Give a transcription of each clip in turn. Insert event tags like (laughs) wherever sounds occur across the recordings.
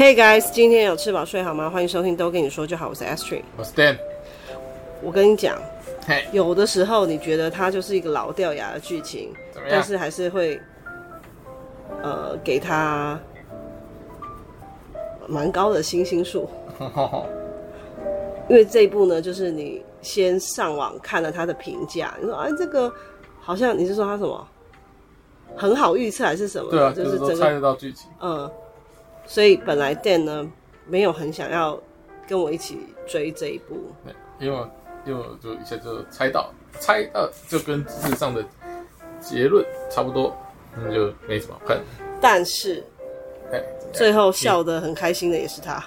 Hey guys，今天有吃饱睡好吗？欢迎收听都跟你说就好，我是 Astrid，我是 Dan。我跟你讲.有的时候你觉得它就是一个老掉牙的剧情，但是还是会呃给他蛮高的星星数。(laughs) 因为这一部呢，就是你先上网看了他的评价，你说哎这个好像你是说他什么很好预测还是什么？对啊，就是整个猜得到剧情。嗯。所以本来 Dan 呢没有很想要跟我一起追这一部，因为因为我就一下就猜到，猜到就跟事实上的结论差不多，那就没什么好看。但是，最后笑得很开心的也是他，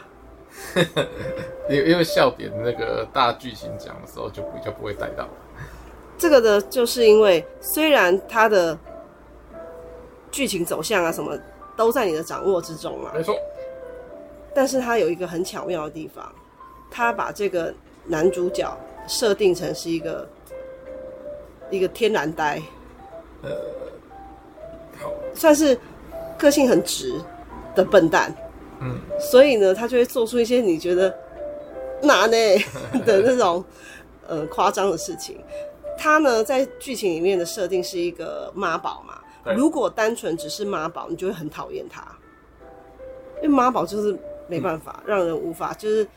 因为 (laughs) 因为笑点那个大剧情讲的时候就比较不会带到。这个的就是因为虽然他的剧情走向啊什么。都在你的掌握之中嘛，没错。但是他有一个很巧妙的地方，他把这个男主角设定成是一个一个天然呆，呃，好，算是个性很直的笨蛋。嗯，所以呢，他就会做出一些你觉得哪呢 (laughs) 的那种呃夸张的事情。他呢，在剧情里面的设定是一个妈宝嘛。如果单纯只是妈宝，你就会很讨厌他，因为妈宝就是没办法、嗯、让人无法，就是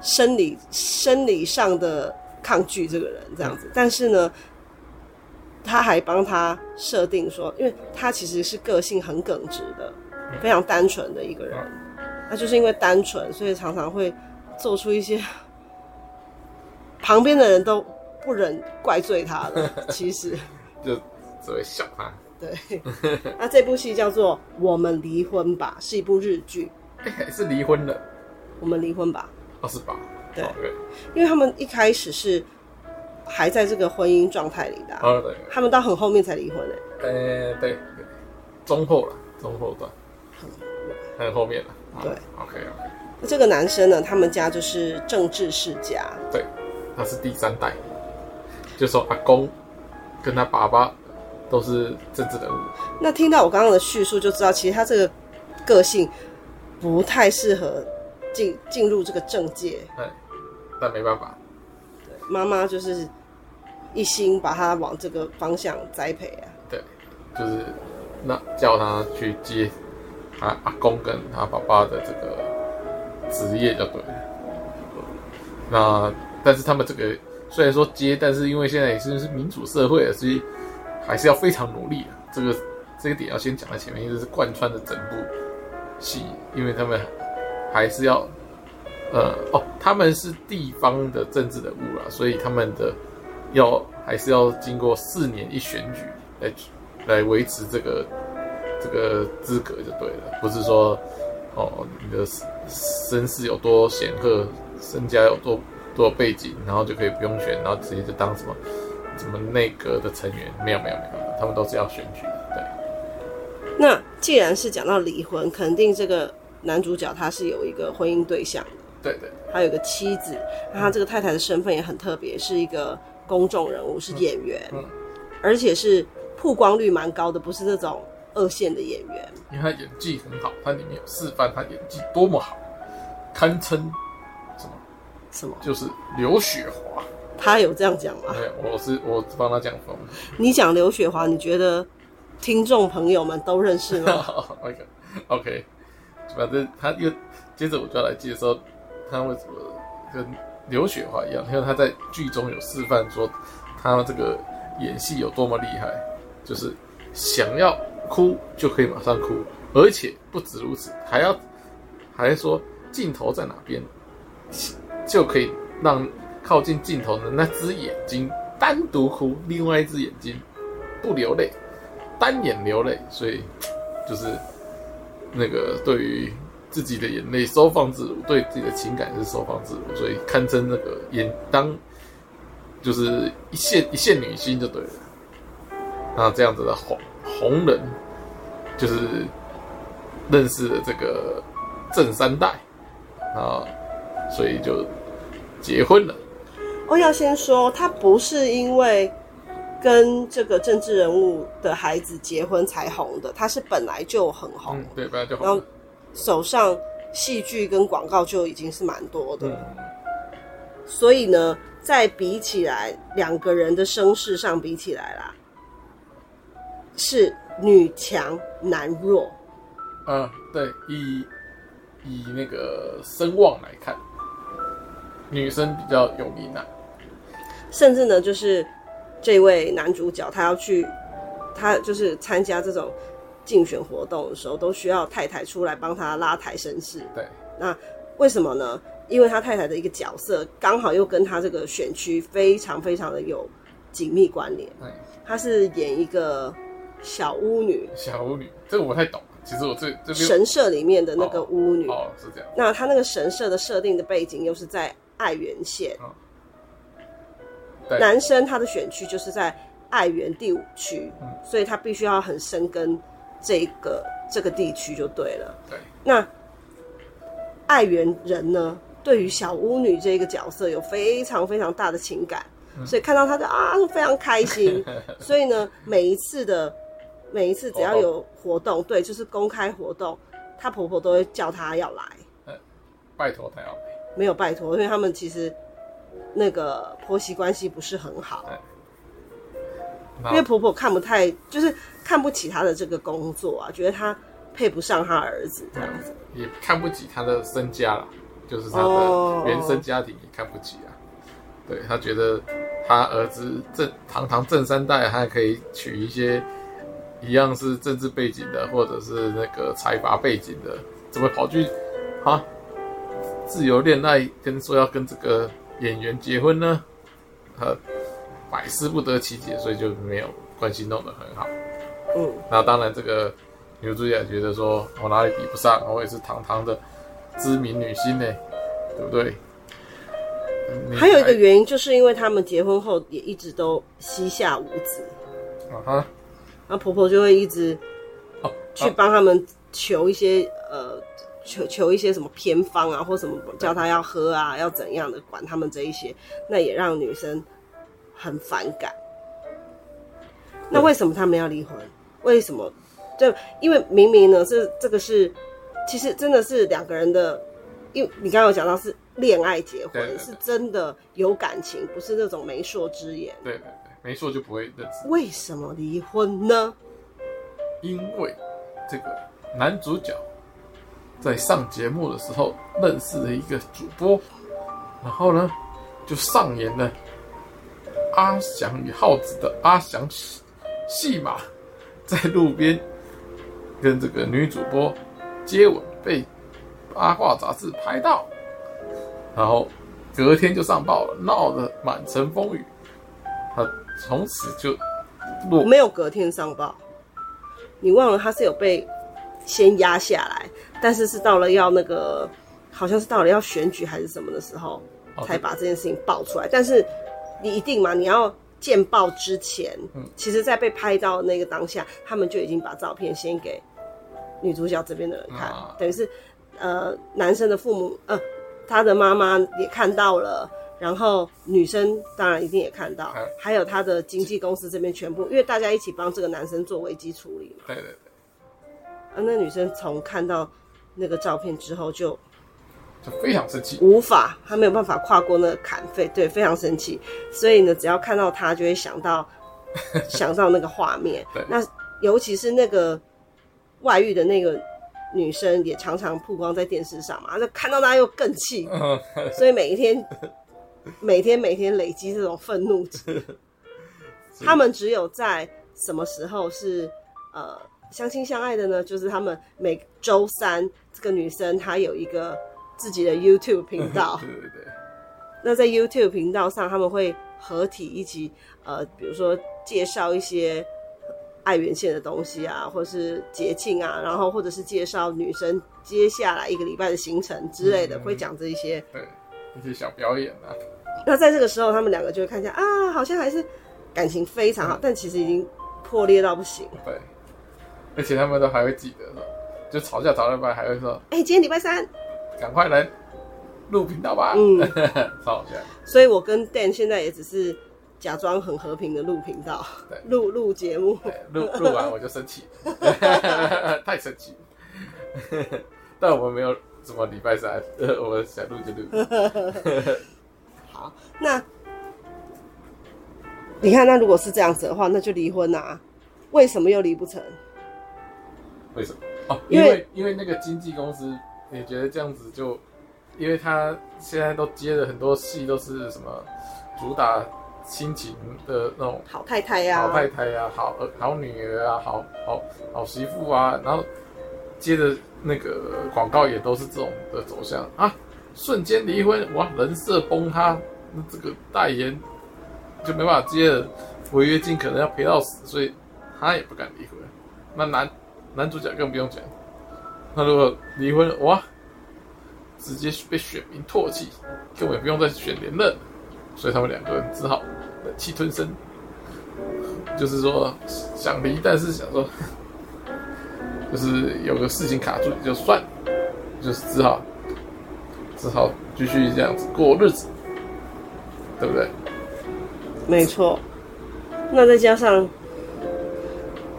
生理生理上的抗拒这个人这样子。嗯、但是呢，他还帮他设定说，因为他其实是个性很耿直的，嗯、非常单纯的一个人。他就是因为单纯，所以常常会做出一些 (laughs) 旁边的人都不忍怪罪他的。(laughs) 其实就只会笑他。对，(laughs) 那这部戏叫做《我们离婚吧》，是一部日剧。欸，是离婚了。我们离婚吧。哦，是吧？对，因为他们一开始是还在这个婚姻状态里的。哦，对。他们到很后面才离婚的。呃，对对，中后了，中后段，很后面了。对，OK OK。那这个男生呢，他们家就是政治世家。对，他是第三代，就说阿公跟他爸爸。都是政治人物。那听到我刚刚的叙述，就知道其实他这个个性不太适合进进入这个政界。对，但没办法。对，妈妈就是一心把他往这个方向栽培啊。对，就是那叫他去接他阿公跟他爸爸的这个职业就对了。那但是他们这个虽然说接，但是因为现在已经是民主社会了，所以。还是要非常努力的，这个这个点要先讲在前面，因为是贯穿的整部戏，因为他们还是要，呃，哦，他们是地方的政治人物啦，所以他们的要还是要经过四年一选举来来维持这个这个资格就对了，不是说哦你的身世有多显赫，身家有多多背景，然后就可以不用选，然后直接就当什么。什么内阁的成员没有没有没有，他们都是要选举的。对。那既然是讲到离婚，肯定这个男主角他是有一个婚姻对象的。对对。他有个妻子，那他这个太太的身份也很特别，是一个公众人物，是演员，嗯嗯、而且是曝光率蛮高的，不是那种二线的演员。因为他演技很好，他里面有示范他演技多么好，堪称什么什么，就是刘雪华。他有这样讲吗？没有，我是我帮他讲风。你讲刘雪华，你觉得听众朋友们都认识吗？(laughs) OK，OK，反正他又接着我就要来介绍他为什么跟刘雪华一样，因为他在剧中有示范说他这个演戏有多么厉害，就是想要哭就可以马上哭，而且不止如此，还要还说镜头在哪边就可以让。靠近镜头的那只眼睛单独哭，另外一只眼睛不流泪，单眼流泪，所以就是那个对于自己的眼泪收放自如，对自己的情感是收放自如，所以堪称那个演当就是一线一线女星就对了。那这样子的红红人就是认识了这个正三代啊，所以就结婚了。我要先说，他不是因为跟这个政治人物的孩子结婚才红的，他是本来就很红。嗯、对，本来就红。然后手上戏剧跟广告就已经是蛮多的。所以呢，在比起来，两个人的声势上比起来啦，是女强男弱。嗯，对，以以那个声望来看，女生比较有名啊。甚至呢，就是这位男主角，他要去，他就是参加这种竞选活动的时候，都需要太太出来帮他拉抬身势。对，那为什么呢？因为他太太的一个角色，刚好又跟他这个选区非常非常的有紧密关联。对，他是演一个小巫女。小巫女，这个我不太懂。其实我这这边神社里面的那个巫女。哦，哦，是这样。那他那个神社的设定的背景又是在爱媛县。哦。男生他的选区就是在爱媛第五区，嗯，所以他必须要很深耕这个这个地区就对了。对，那爱媛人呢，对于小巫女这个角色有非常非常大的情感，嗯，所以看到他就啊非常开心。(laughs) 所以呢，每一次的每一次只要有活动，对，就是公开活动，她婆婆都会叫她要来，嗯，拜托她要来，没有拜托，因为他们其实。那个婆媳关系不是很好，因为婆婆看不太，就是看不起她的这个工作啊，觉得她配不上她儿子这样子，也看不起她的身家了，就是她的原生家庭也看不起啊。Oh. 对，她觉得她儿子正堂堂正三代，还可以娶一些一样是政治背景的，或者是那个财阀背景的，怎么跑去啊自由恋爱，跟说要跟这个。演员结婚呢，他百思不得其解，所以就没有关系弄得很好。嗯，那当然，这个女主角觉得说，我哪里比不上，我也是堂堂的知名女星呢，对不对？还有一个原因，就是因为他们结婚后也一直都膝下无子。啊哈，然后婆婆就会一直去帮他们求一些、啊、呃。求求一些什么偏方啊，或什么叫他要喝啊，要怎样的管他们这一些，那也让女生很反感。那为什么他们要离婚？为什么？就因为明明呢是这个是，其实真的是两个人的，因为你刚刚有讲到是恋爱结婚，是真的有感情，不是那种媒妁之言。对对对，媒妁就不会认识。为什么离婚呢？因为这个男主角。在上节目的时候认识了一个主播，然后呢，就上演了阿翔与耗子的阿翔戏戏码，在路边跟这个女主播接吻，被八卦杂志拍到，然后隔天就上报了，闹得满城风雨。他从此就落没有隔天上报，你忘了他是有被先压下来。但是是到了要那个，好像是到了要选举还是什么的时候，才把这件事情爆出来。但是你一定嘛？你要见报之前，嗯其实，在被拍到那个当下，他们就已经把照片先给女主角这边的人看，等于是呃，男生的父母呃，他的妈妈也看到了，然后女生当然一定也看到，还有他的经纪公司这边全部，因为大家一起帮这个男生做危机处理嘛。对对对。啊，那女生从看到。那个照片之后就就非常生气，无法，她没有办法跨过那个坎，非对，非常生气。所以呢，只要看到她，就会想到 (laughs) 想到那个画面。对，那尤其是那个外遇的那个女生，也常常曝光在电视上嘛，就看到他又更气。所以每一天，(laughs) 每天每天累积这种愤怒值。(laughs) 他们只有在什么时候是呃？相亲相爱的呢，就是他们每周三，这个女生她有一个自己的 YouTube 频 (laughs) 道。对对对。那在 YouTube 频道上，他们会合体一起，呃，比如说介绍一些爱媛县的东西啊，或是节庆啊，然后或者是介绍女生接下来一个礼拜的行程之类的，嗯、会讲这一些。对，一些小表演啊。那在这个时候，他们两个就会看见啊，好像还是感情非常好，嗯、但其实已经破裂到不行。对。而且他们都还会记得，就吵架吵到一半还会说：“哎、欸，今天礼拜三，赶快来录频道吧。”嗯，超好笑。所以我跟 Dan 现在也只是假装很和平的录频道，录录节目。录录完我就生气，(laughs) 太生气。(laughs) 但我们没有什么礼拜三，呃，(laughs) 我们想录就录。好，那你看，那如果是这样子的话，那就离婚啊？为什么又离不成？为什么？哦，因为因为，那个经纪公司也觉得这样子就，因为他现在都接了很多戏，都是什么主打。亲情的那种好太太呀，好太太呀，好儿好女儿啊，好好好媳妇啊，然后接的那个广告也都是这种的走向啊，瞬间离婚哇，人设崩塌，那这个代言就没办法接了，违约金可能要赔到死，所以他也不敢离婚。那男男主角更不用讲，他如果离婚哇，直接被选民唾弃，根本不用再选连任。所以他们两个人只好忍气吞声，就是说想离，但是想说，就是有个事情卡住就算了，就是只好只好继续这样子过日子，对不对？没错。那再加上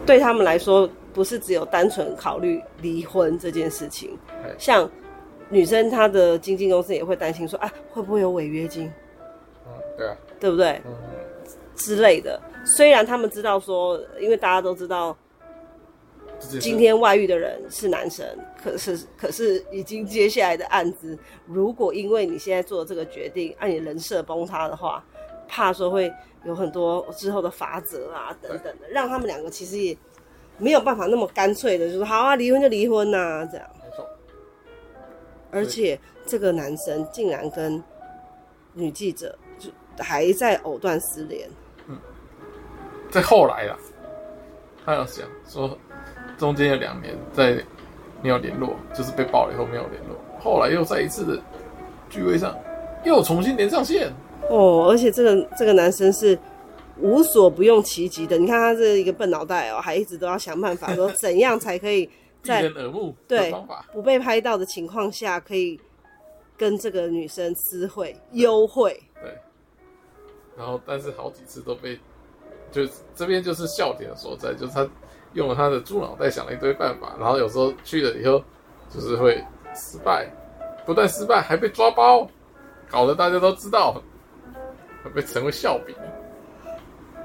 对他们来说，不是只有单纯考虑离婚这件事情，像女生她的经纪公司也会担心说，啊，会不会有违约金？嗯对啊，对不对？嗯，之类的。虽然他们知道说，因为大家都知道，今天外遇的人是男生，可是可是已经接下来的案子，如果因为你现在做这个决定，按你人设崩塌的话，怕说会有很多之后的法则啊等等的，让他们两个其实也没有办法那么干脆的，就是好啊，离婚就离婚呐，啊，这样。没错。而且这个男生竟然跟女记者就。还在藕断丝连。嗯，在后来啊，他要想说，中间有两年在没有联络，就是被爆了以后没有联络，后来又在一次的聚会上又重新连上线。哦，而且这个这个男生是无所不用其极的。你看他这一个笨脑袋哦，还一直都要想办法说怎样才可以在耳目对不被拍到的情况下，可以跟这个女生私会幽会。对然后，但是好几次都被，就这边就是笑点所在，就是他用了他的猪脑袋想了一堆办法，然后有时候去了以后，就是会失败，不但失败，还被抓包，搞得大家都知道，会被成为笑柄。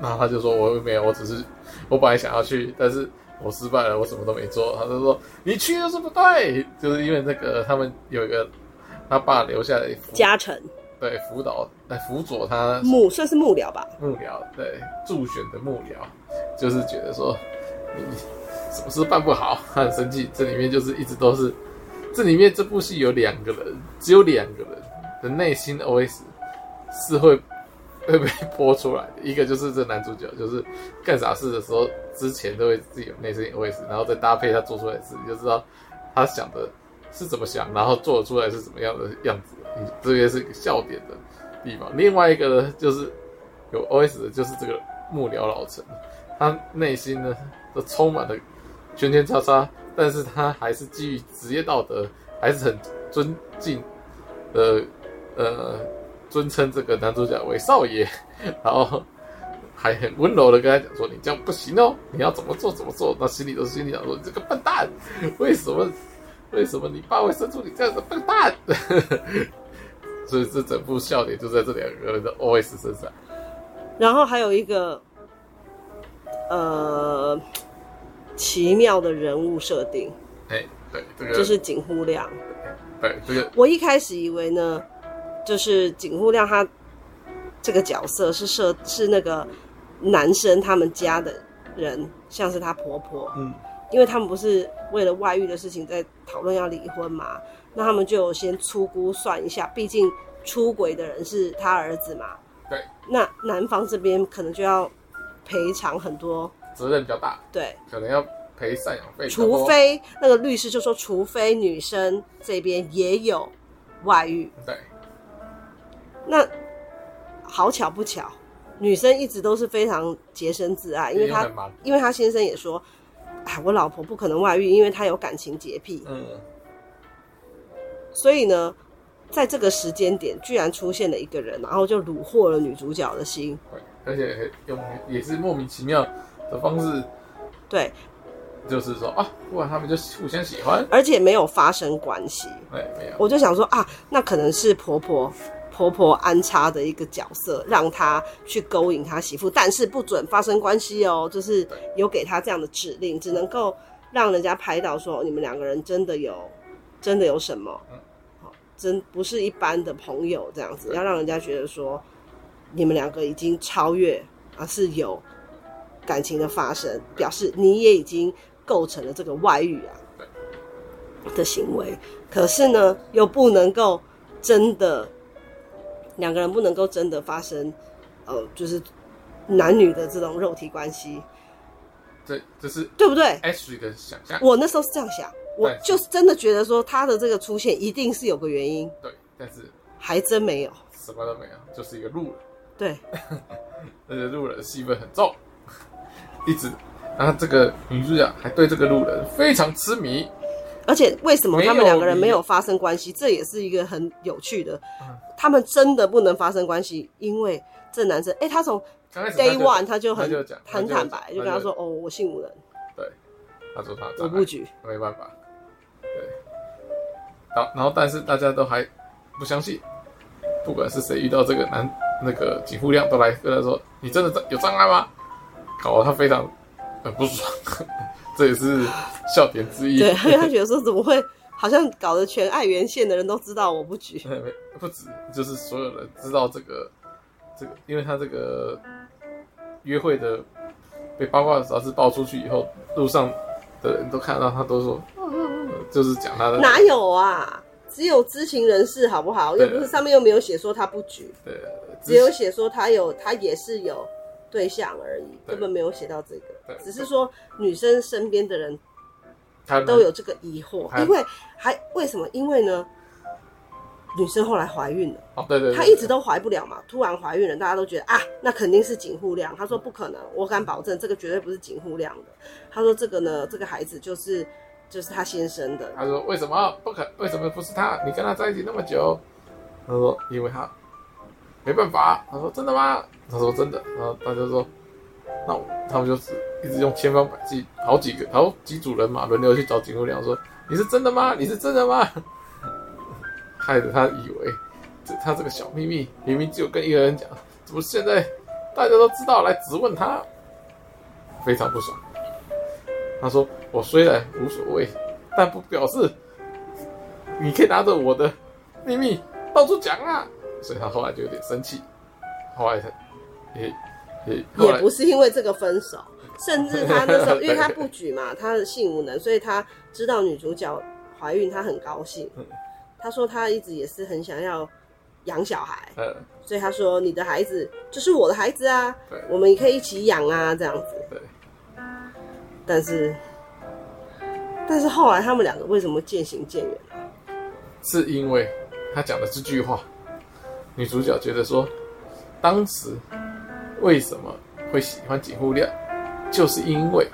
然后他就说：“我没有，我只是我本来想要去，但是我失败了，我什么都没做。”他就说：“你去就是不对，就是因为那个他们有一个他爸留下来家臣。”对，辅导来辅佐他幕算是幕僚吧，幕僚对助选的幕僚，就是觉得说你什么事办不好，他很生气。这里面就是一直都是，这里面这部戏有两个人，只有两个人的内心 OS 是会会被播出来。一个就是这男主角，就是干傻事的时候之前都会自己有内心 OS，然后再搭配他做出来的事，你就知道他想的是怎么想，然后做出来是怎么样的样子。这边是一个笑点的地方。另外一个呢，就是有 OS 的，就是这个幕僚老陈，他内心呢都充满了圈圈叉叉，但是他还是基于职业道德，还是很尊敬的，呃，尊称这个男主角为少爷，然后还很温柔的跟他讲说：“你这样不行哦，你要怎么做怎么做。”那心里都是心里想说：“你这个笨蛋，为什么为什么你爸会生出你这样的笨蛋？” (laughs) 所以这整部笑点就在这两个人的 OS 身上，然后还有一个呃奇妙的人物设定，哎，对，这个就是景户亮，对，这个我一开始以为呢，就是景户亮他这个角色是设是那个男生他们家的人，像是他婆婆，嗯，因为他们不是为了外遇的事情在讨论要离婚嘛。那他们就先粗估算一下，毕竟出轨的人是他儿子嘛。对。那男方这边可能就要赔偿很多，责任比较大。对。可能要赔赡养费。除非那个律师就说，除非女生这边也有外遇。对。那好巧不巧，女生一直都是非常洁身自爱，因为她因为她先生也说，哎，我老婆不可能外遇，因为她有感情洁癖。嗯。所以呢，在这个时间点，居然出现了一个人，然后就虏获了女主角的心。对，而且用也是莫名其妙的方式。对，就是说啊，不然，他们就互相喜欢，而且没有发生关系。哎，没有。我就想说啊，那可能是婆婆婆婆安插的一个角色，让他去勾引他媳妇，但是不准发生关系哦，就是有给他这样的指令，只能够让人家拍到说你们两个人真的有真的有什么，好，真不是一般的朋友这样子，要让人家觉得说你们两个已经超越，而是有感情的发生，表示你也已经。构成了这个外遇啊的行为，可是呢，又不能够真的两个人不能够真的发生，呃，就是男女的这种肉体关系。这这是对不对？Ashley 的想象，我那时候是这样想，我就是真的觉得说他的这个出现一定是有个原因。对，但是还真没有，什么都没有，就是一个路人。对，而 (laughs) 且路人戏份很重，一直。然后这个女主角还对这个路人非常痴迷，而且为什么他们两个人没有发生关系？这也是一个很有趣的。他们真的不能发生关系，因为这男生，哎，他从 day one 他就很很坦白，就跟他说：“哦，我姓吴人。”对，他说他我不举，没办法。对，然后然后但是大家都还不相信，不管是谁遇到这个男那个井户亮都来跟他说：“你真的有障碍吗？”搞得他非常。很不爽，(laughs) 这也是笑点之一。对，因为他觉得说怎么会，好像搞得全爱媛县的人都知道我不举。不止，就是所有人知道这个，这个，因为他这个约会的被八卦杂志爆出去以后，路上的人都看到他都说，就是讲他的。哪有啊？只有知情人士好不好？又不是上面又没有写说他不举，对，只有写说他有，他也是有。对象而已，根本没有写到这个，只是说女生身边的人，都有这个疑惑，因为还为什么？因为呢，女生后来怀孕了，哦，对对，她一直都怀不了嘛，突然怀孕了，大家都觉得啊，那肯定是警护量。她说不可能，我敢保证，这个绝对不是警护量的。她说这个呢，这个孩子就是就是她先生的。她说为什么不可？为什么不是他？你跟他在一起那么久？她说因为他。没办法，他说真的吗？他说真的，然后大家说，那他们就是一直用千方百计，好几个好几组人马轮流去找井户亮说，你是真的吗？你是真的吗？(laughs) 害得他以为这他这个小秘密明明只有跟一个人讲，怎么现在大家都知道来质问他，非常不爽。他说我虽然无所谓，但不表示你可以拿着我的秘密到处讲啊。所以他后来就有点生气，后来他也也也不是因为这个分手，甚至他那时候 (laughs) 因为他不举嘛，他的性无能，所以他知道女主角怀孕，他很高兴。他说他一直也是很想要养小孩，所以他说你的孩子就是我的孩子啊，我们也可以一起养啊，这样子。对。但是但是后来他们两个为什么渐行渐远？是因为他讲的这句话。女主角觉得说，当时为什么会喜欢井户亮，就是因为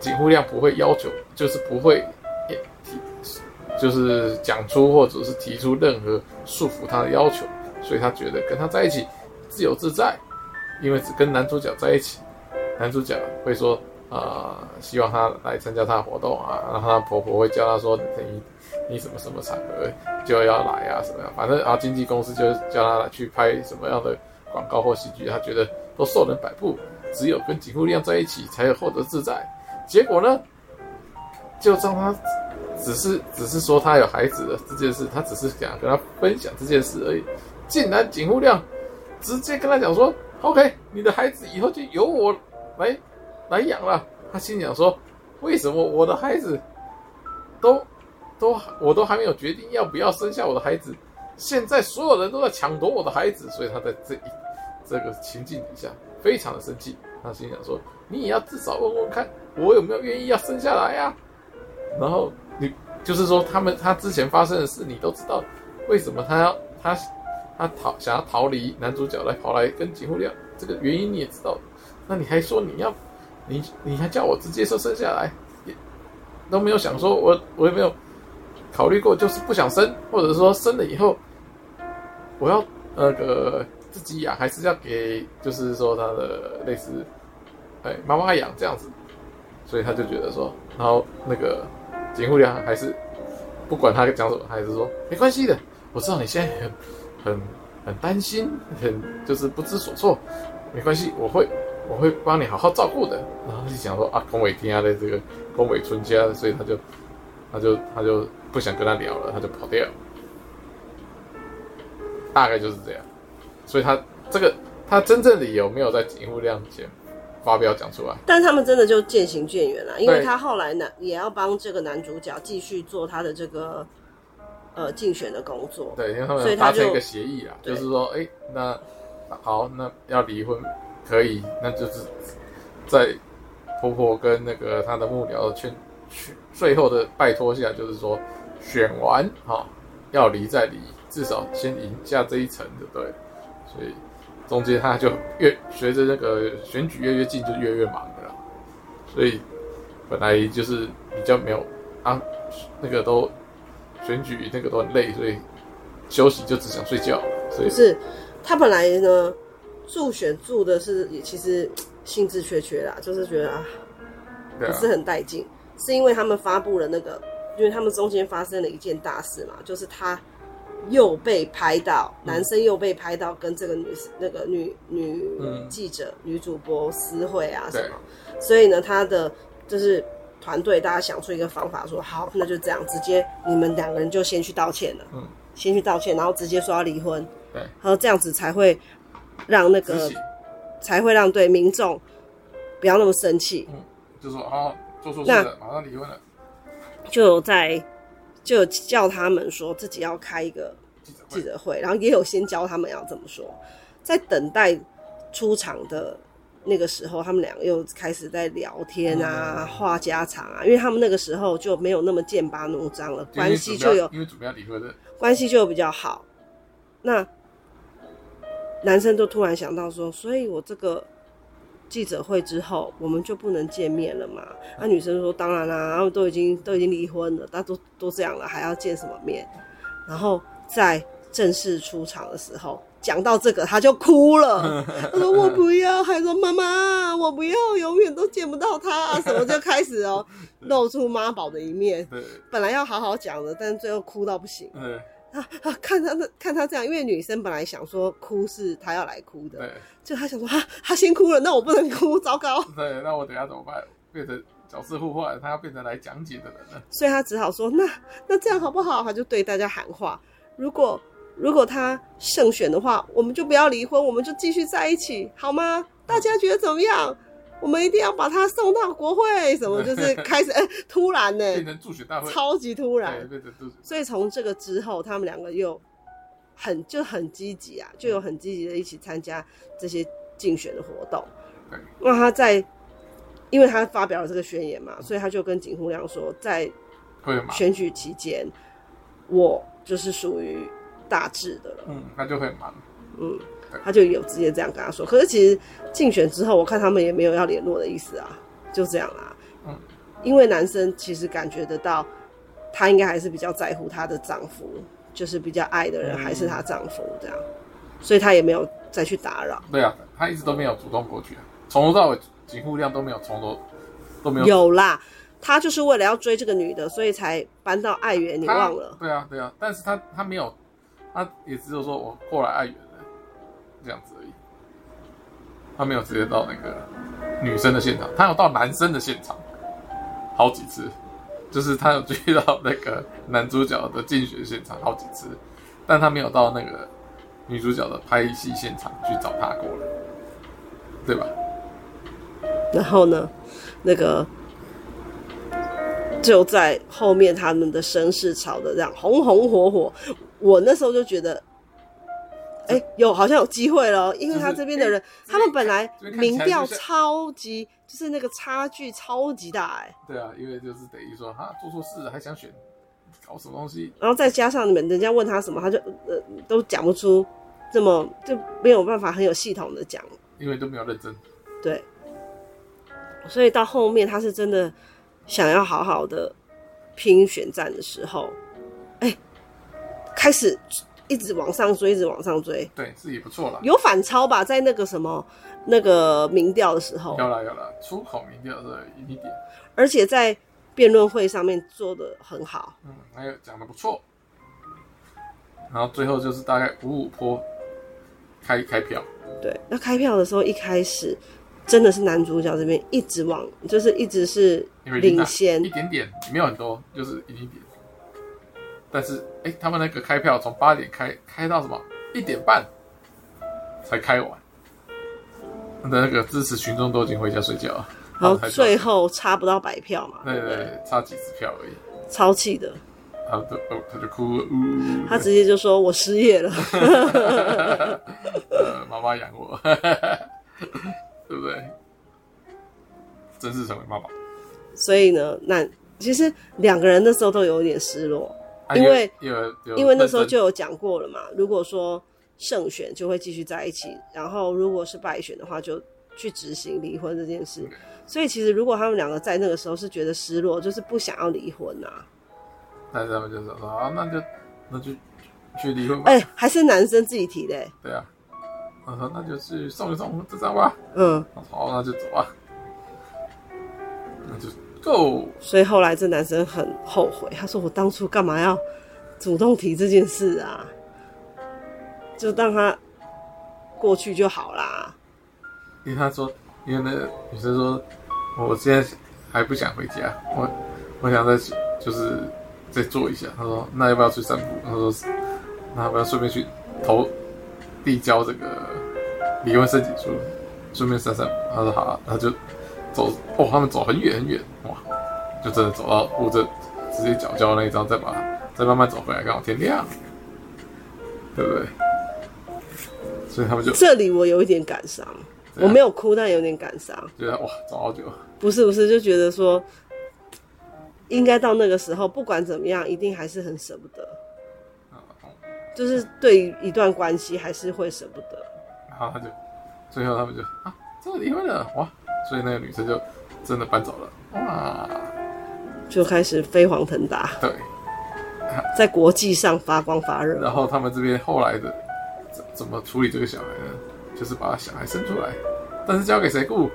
井户亮不会要求，就是不会，就是讲出或者是提出任何束缚他的要求，所以他觉得跟他在一起自由自在，因为只跟男主角在一起，男主角会说啊、呃，希望她来参加她的活动啊，然后她婆婆会叫她说等于。你什么什么场合就要来啊？什么样？反正啊，经纪公司就叫他来去拍什么样的广告或喜剧，他觉得都受人摆布，只有跟井户亮在一起才有获得自在。结果呢，就让他只是只是说他有孩子的这件事，他只是想跟他分享这件事而已。竟然井户亮直接跟他讲说：“OK，你的孩子以后就由我来来养了。”他心想说：“为什么我的孩子都？”都我都还没有决定要不要生下我的孩子，现在所有人都在抢夺我的孩子，所以他在这一这个情境底下非常的生气。他心想说：“你也要至少问问看，我有没有愿意要生下来呀？”然后你就是说，他们他之前发生的事你都知道，为什么他要他他逃想要逃离男主角来跑来跟井户亮，这个原因你也知道，那你还说你要你你还叫我直接说生下来，也都没有想说我我有没有。考虑过，就是不想生，或者说生了以后，我要那个自己养，还是要给，就是说他的类似，哎，妈妈养这样子，所以他就觉得说，然后那个警护员还是不管他讲什么，还是说没关系的，我知道你现在很很很担心，很就是不知所措，没关系，我会我会帮你好好照顾的。然后就想说啊，宫尾天啊的这个宫尾春家，所以他就他就他就不想跟他聊了，他就跑掉，大概就是这样。所以他这个他真正理由没有在井户亮前发表讲出来，但他们真的就渐行渐远了，因为他后来呢也要帮这个男主角继续做他的这个呃竞选的工作。对，因为他们达成一个协议啊，就是说，哎、欸，那好，那要离婚可以，那就是在婆婆跟那个他的幕僚劝劝最后的拜托下，就是说选完哈要离再离，至少先赢下这一层的，对，所以。中间他就越随着那个选举越越近，就越越忙的了。所以本来就是比较没有啊，那个都选举那个都很累，所以休息就只想睡觉。所以是他本来呢助选助的是也其实兴致缺缺啦，就是觉得啊不是很带劲，是因为他们发布了那个，因为他们中间发生了一件大事嘛，就是他。又被拍到，男生又被拍到跟这个女、嗯、那个女女记者、嗯、女主播私会啊什么，所以呢，他的就是团队大家想出一个方法说，说好，那就这样，直接你们两个人就先去道歉了，嗯，先去道歉，然后直接说要离婚，对，然后这样子才会让那个才会让对民众不要那么生气，嗯，就说啊，做错事了，马上离婚了，就在。就叫他们说自己要开一个记者会，然后也有先教他们要怎么说。在等待出场的那个时候，他们两个又开始在聊天啊，话家常啊，因为他们那个时候就没有那么剑拔弩张了，关系就有因为主要离婚的关系就有比较好。那男生就突然想到说，所以我这个。记者会之后，我们就不能见面了嘛？那、啊、女生说：“当然啦、啊，然后都已经都已经离婚了，大家都都这样了，还要见什么面？”然后在正式出场的时候，讲到这个，他就哭了。(laughs) 他说：“我不要。”还说：“妈妈，我不要，永远都见不到他、啊。”什么就开始哦，露出妈宝的一面。(laughs) 本来要好好讲的，但是最后哭到不行。啊啊！看他那看他这样，因为女生本来想说哭是她要来哭的，对，就她想说啊，她先哭了，那我不能哭，糟糕。(laughs) 对，那我等下怎么办？变成角色互换，她要变成来讲解的人了。所以她只好说，那那这样好不好？她就对大家喊话：如果如果他胜选的话，我们就不要离婚，我们就继续在一起，好吗？大家觉得怎么样？我们一定要把他送到国会，什么 (laughs) 就是开始哎、欸，突然呢、欸，变成助选大会，超级突然。所以从这个之后，他们两个又很就很积极啊，就有很积极的一起参加这些竞选的活动。那他在，因为他发表了这个宣言嘛，所以他就跟景洪亮说，在选举期间，我就是属于大致的了。嗯，那就很忙。嗯。他就有直接这样跟他说，可是其实竞选之后，我看他们也没有要联络的意思啊，就这样啦。嗯，因为男生其实感觉得到，他应该还是比较在乎她的丈夫，就是比较爱的人还是她丈夫这样，所以她也没有再去打扰。对啊，她一直都没有主动过去啊，从头到尾井户亮都没有从头都没有。有啦，他就是为了要追这个女的，所以才搬到爱媛，你忘了？对啊，对啊，但是他他没有，他也只有说我过来爱媛。这样子而已，他没有直接到那个女生的现场，他有到男生的现场好几次，就是他有追到那个男主角的竞选现场好几次，但他没有到那个女主角的拍戏现场去找他过了，对吧？然后呢，那个就在后面他们的声势吵得这样红红火火，我那时候就觉得。哎、欸，有好像有机会了，因为他这边的人，就是欸、他们本来民调超级，就是那个差距超级大，哎。对啊，因为就是等于说，他做错事还想选，搞什么东西？然后再加上你们人家问他什么，他就呃都讲不出，这么就没有办法很有系统的讲，因为都没有认真。对，所以到后面他是真的想要好好的拼选战的时候，哎、欸，开始。一直往上追，一直往上追。对，自己不错了。有反超吧，在那个什么那个民调的时候。有了有了，出口民调的赢一点。而且在辩论会上面做的很好。嗯，还有讲的不错。然后最后就是大概五五坡开开票。对，那开票的时候一开始真的是男主角这边一直往，就是一直是领先一点点，没有很多，就是一点点。但是哎、欸，他们那个开票从八点开开到什么一点半才开完，的那个支持群众都已经回家睡觉了。然后最后差不到百票嘛，对对对，差几十票而已。超气的。他就哦，他就哭了，呜，他直接就说：“我失业了。(laughs) ”呃，妈妈养我，(laughs) 对不对？真是成为妈妈。所以呢，那其实两个人那时候都有一点失落，啊、因为因为那时候就有讲过了嘛。如果说胜选就会继续在一起，然后如果是败选的话，就去执行离婚这件事。所以其实如果他们两个在那个时候是觉得失落，就是不想要离婚呐、啊。但是他们就说啊，那就那就去离婚吧。哎、欸，还是男生自己提的、欸。对啊，我说那就去送一送这张吧。嗯，好，那就走啊。那就。所以后来这男生很后悔，他说：“我当初干嘛要主动提这件事啊？就让他过去就好啦。”因为他说，因为那个女生说，我现在还不想回家，我我想再就是。再做一下，他说：“那要不要去散步？”他说：“那要不要顺便去投递交这个离婚申请书，顺便散散步。”他说：“好啊。”他就走哦，他们走很远很远，哇，就真的走到屋子，直接缴交那一张，再把再慢慢走回来，刚好天亮，对不对？所以他们就这里我有一点感伤，我没有哭，但有点感伤，觉得哇，走好久。不是不是，就觉得说。应该到那个时候，不管怎么样，一定还是很舍不得。就是对于一段关系，还是会舍不得。然后他就，最后他们就啊，真的离婚了哇！所以那个女生就真的搬走了哇，就开始飞黄腾达。对，在国际上发光发热。然后他们这边后来的怎怎么处理这个小孩呢？就是把小孩生出来，但是交给谁顾？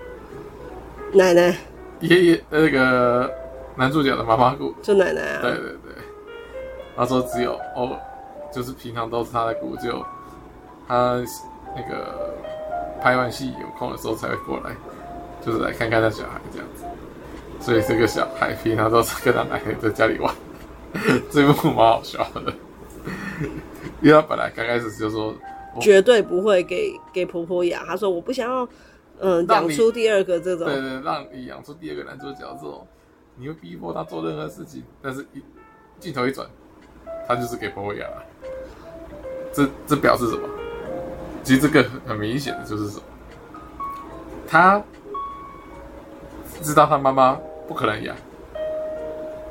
奶奶、爷爷那个。男主角的妈妈顾，就奶奶啊。对对对，他说只有哦，就是平常都是他在顾，只有他那个拍完戏有空的时候才会过来，就是来看看那小孩这样子。所以这个小孩平常都是跟他奶奶在家里玩，(laughs) 这一幕蛮好笑的。因为他本来刚开始就说绝对不会给给婆婆养，他说我不想要，嗯，养出第二个这种，对，对对，让你养出第二个男主角这种。你会逼迫他做任何事情，但是一镜头一转，他就是给婆婆养了。这这表示什么？其实这个很明显的就是什么？他知道他妈妈不可能养，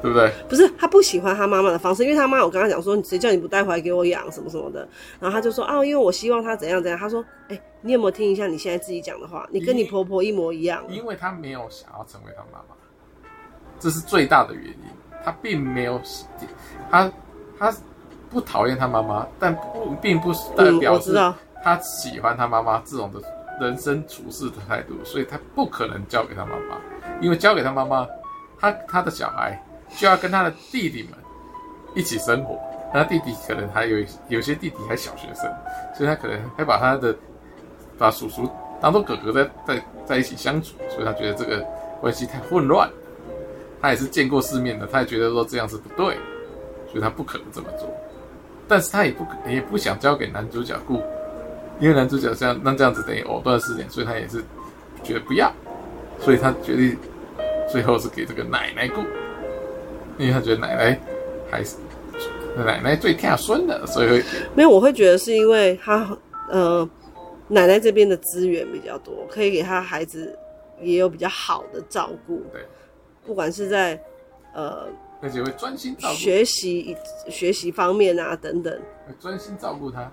对不对？不是，他不喜欢他妈妈的方式，因为他妈有跟他讲说：“谁叫你不带回来给我养什么什么的。”然后他就说：“啊，因为我希望他怎样怎样。”他说：“哎、欸，你有没有听一下你现在自己讲的话？你跟你婆婆一模一样。”因为他没有想要成为他妈妈。这是最大的原因，他并没有，他他不讨厌他妈妈，但不并不代表是他喜欢他妈妈这种的人生处事的态度，所以他不可能交给他妈妈，因为交给他妈妈，他他的小孩就要跟他的弟弟们一起生活，他弟弟可能还有有些弟弟还小学生，所以他可能还把他的把叔叔当做哥哥在在在一起相处，所以他觉得这个关系太混乱。他也是见过世面的，他也觉得说这样是不对，所以他不可能这么做。但是他也不也不想交给男主角顾，因为男主角这样那这样子等于藕断丝连，所以他也是觉得不要，所以他决定最后是给这个奶奶雇，因为他觉得奶奶还是奶奶最疼孙的，所以会没有，我会觉得是因为他呃奶奶这边的资源比较多，可以给他孩子也有比较好的照顾。对。不管是在，呃，而且会专心照顾学习学习方面啊等等，会专心照顾他，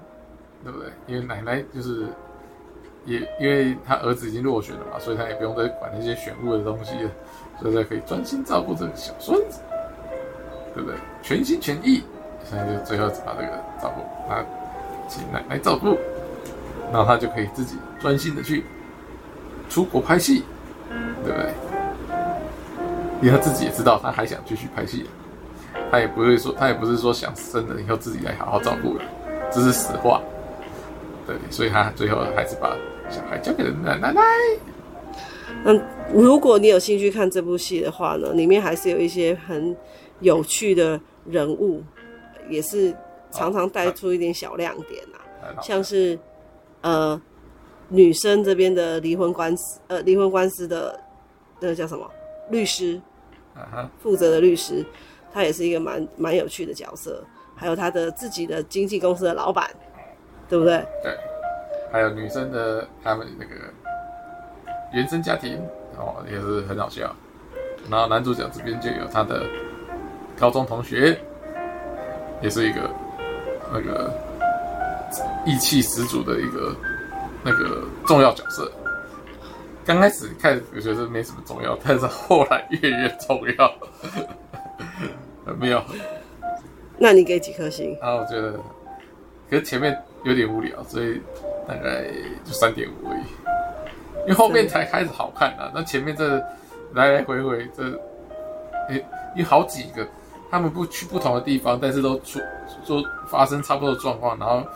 对不对？因为奶奶就是也因为他儿子已经落选了嘛，所以他也不用再管那些选务的东西了，所以他可以专心照顾这个小孙子，对不对？全心全意所以就最后把这个照顾他请奶奶照顾，然后他就可以自己专心的去出国拍戏，对不对？因为他自己也知道他还想继续拍戏，他也不会说，他也不是说想生了以后自己来好好照顾了，这是实话。对，所以他最后还是把小孩交给了奶奶。嗯，如果你有兴趣看这部戏的话呢，里面还是有一些很有趣的人物，也是常常带出一点小亮点啊，像是呃女生这边的离婚官司，呃离婚官司的那个叫什么？律师，负责的律师，他也是一个蛮蛮有趣的角色，还有他的自己的经纪公司的老板。对不对？对，还有女生的他们那个原生家庭哦，也是很好笑。然后男主角这边就有他的高中同学，也是一个那个意气十足的一个那个重要角色。刚开始看我觉得没什么重要，但是后来越越重要，有 (laughs) 没有？那你给几颗星？啊，我觉得，可是前面。有点无聊，所以大概就三点五而已。因为后面才开始好看啊，那前面这来来回回这，诶，有好几个，他们不去不同的地方，但是都出说发生差不多的状况，然后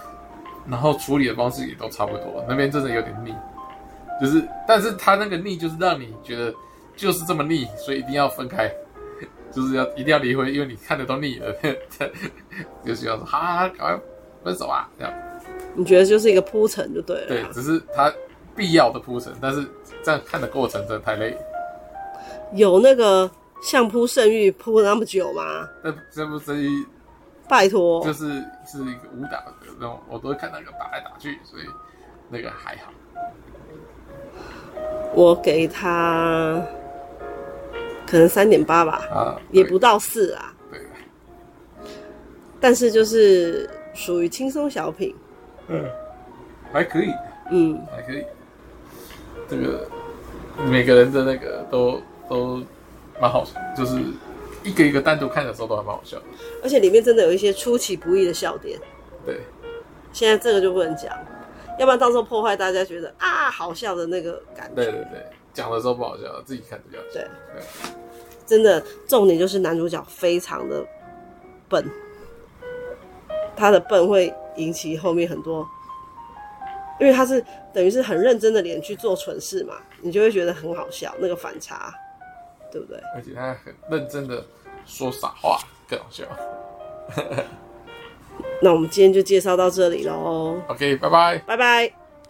然后处理的方式也都差不多。那边真的有点腻，就是，但是他那个腻就是让你觉得就是这么腻，所以一定要分开，(laughs) 就是要一定要离婚，因为你看的都腻了，(laughs) 就需要说哈，赶快分手啊，这样。你觉得就是一个铺陈就对了。对，只是他必要的铺陈，但是这样看的过程真的太累。有那个相扑圣域铺那么久吗？那相扑圣域，拜托，就是是一个武打的那种，我都会看那个打来打去，所以那个还好。我给他可能三点八吧，啊，也不到四啊。对。但是就是属于轻松小品。嗯，还可以，嗯，还可以。这个每个人的那个都都蛮好笑，就是一个一个单独看的时候都还蛮好笑。而且里面真的有一些出其不意的笑点。对，现在这个就不能讲，要不然到时候破坏大家觉得啊好笑的那个感觉。对对对，讲的时候不好笑，自己看比较对。对，真的重点就是男主角非常的笨，他的笨会。引起后面很多，因为他是等于是很认真的脸去做蠢事嘛，你就会觉得很好笑，那个反差，对不对？而且他很认真的说傻话，更好笑。那我们今天就介绍到这里喽。OK，拜拜，拜拜。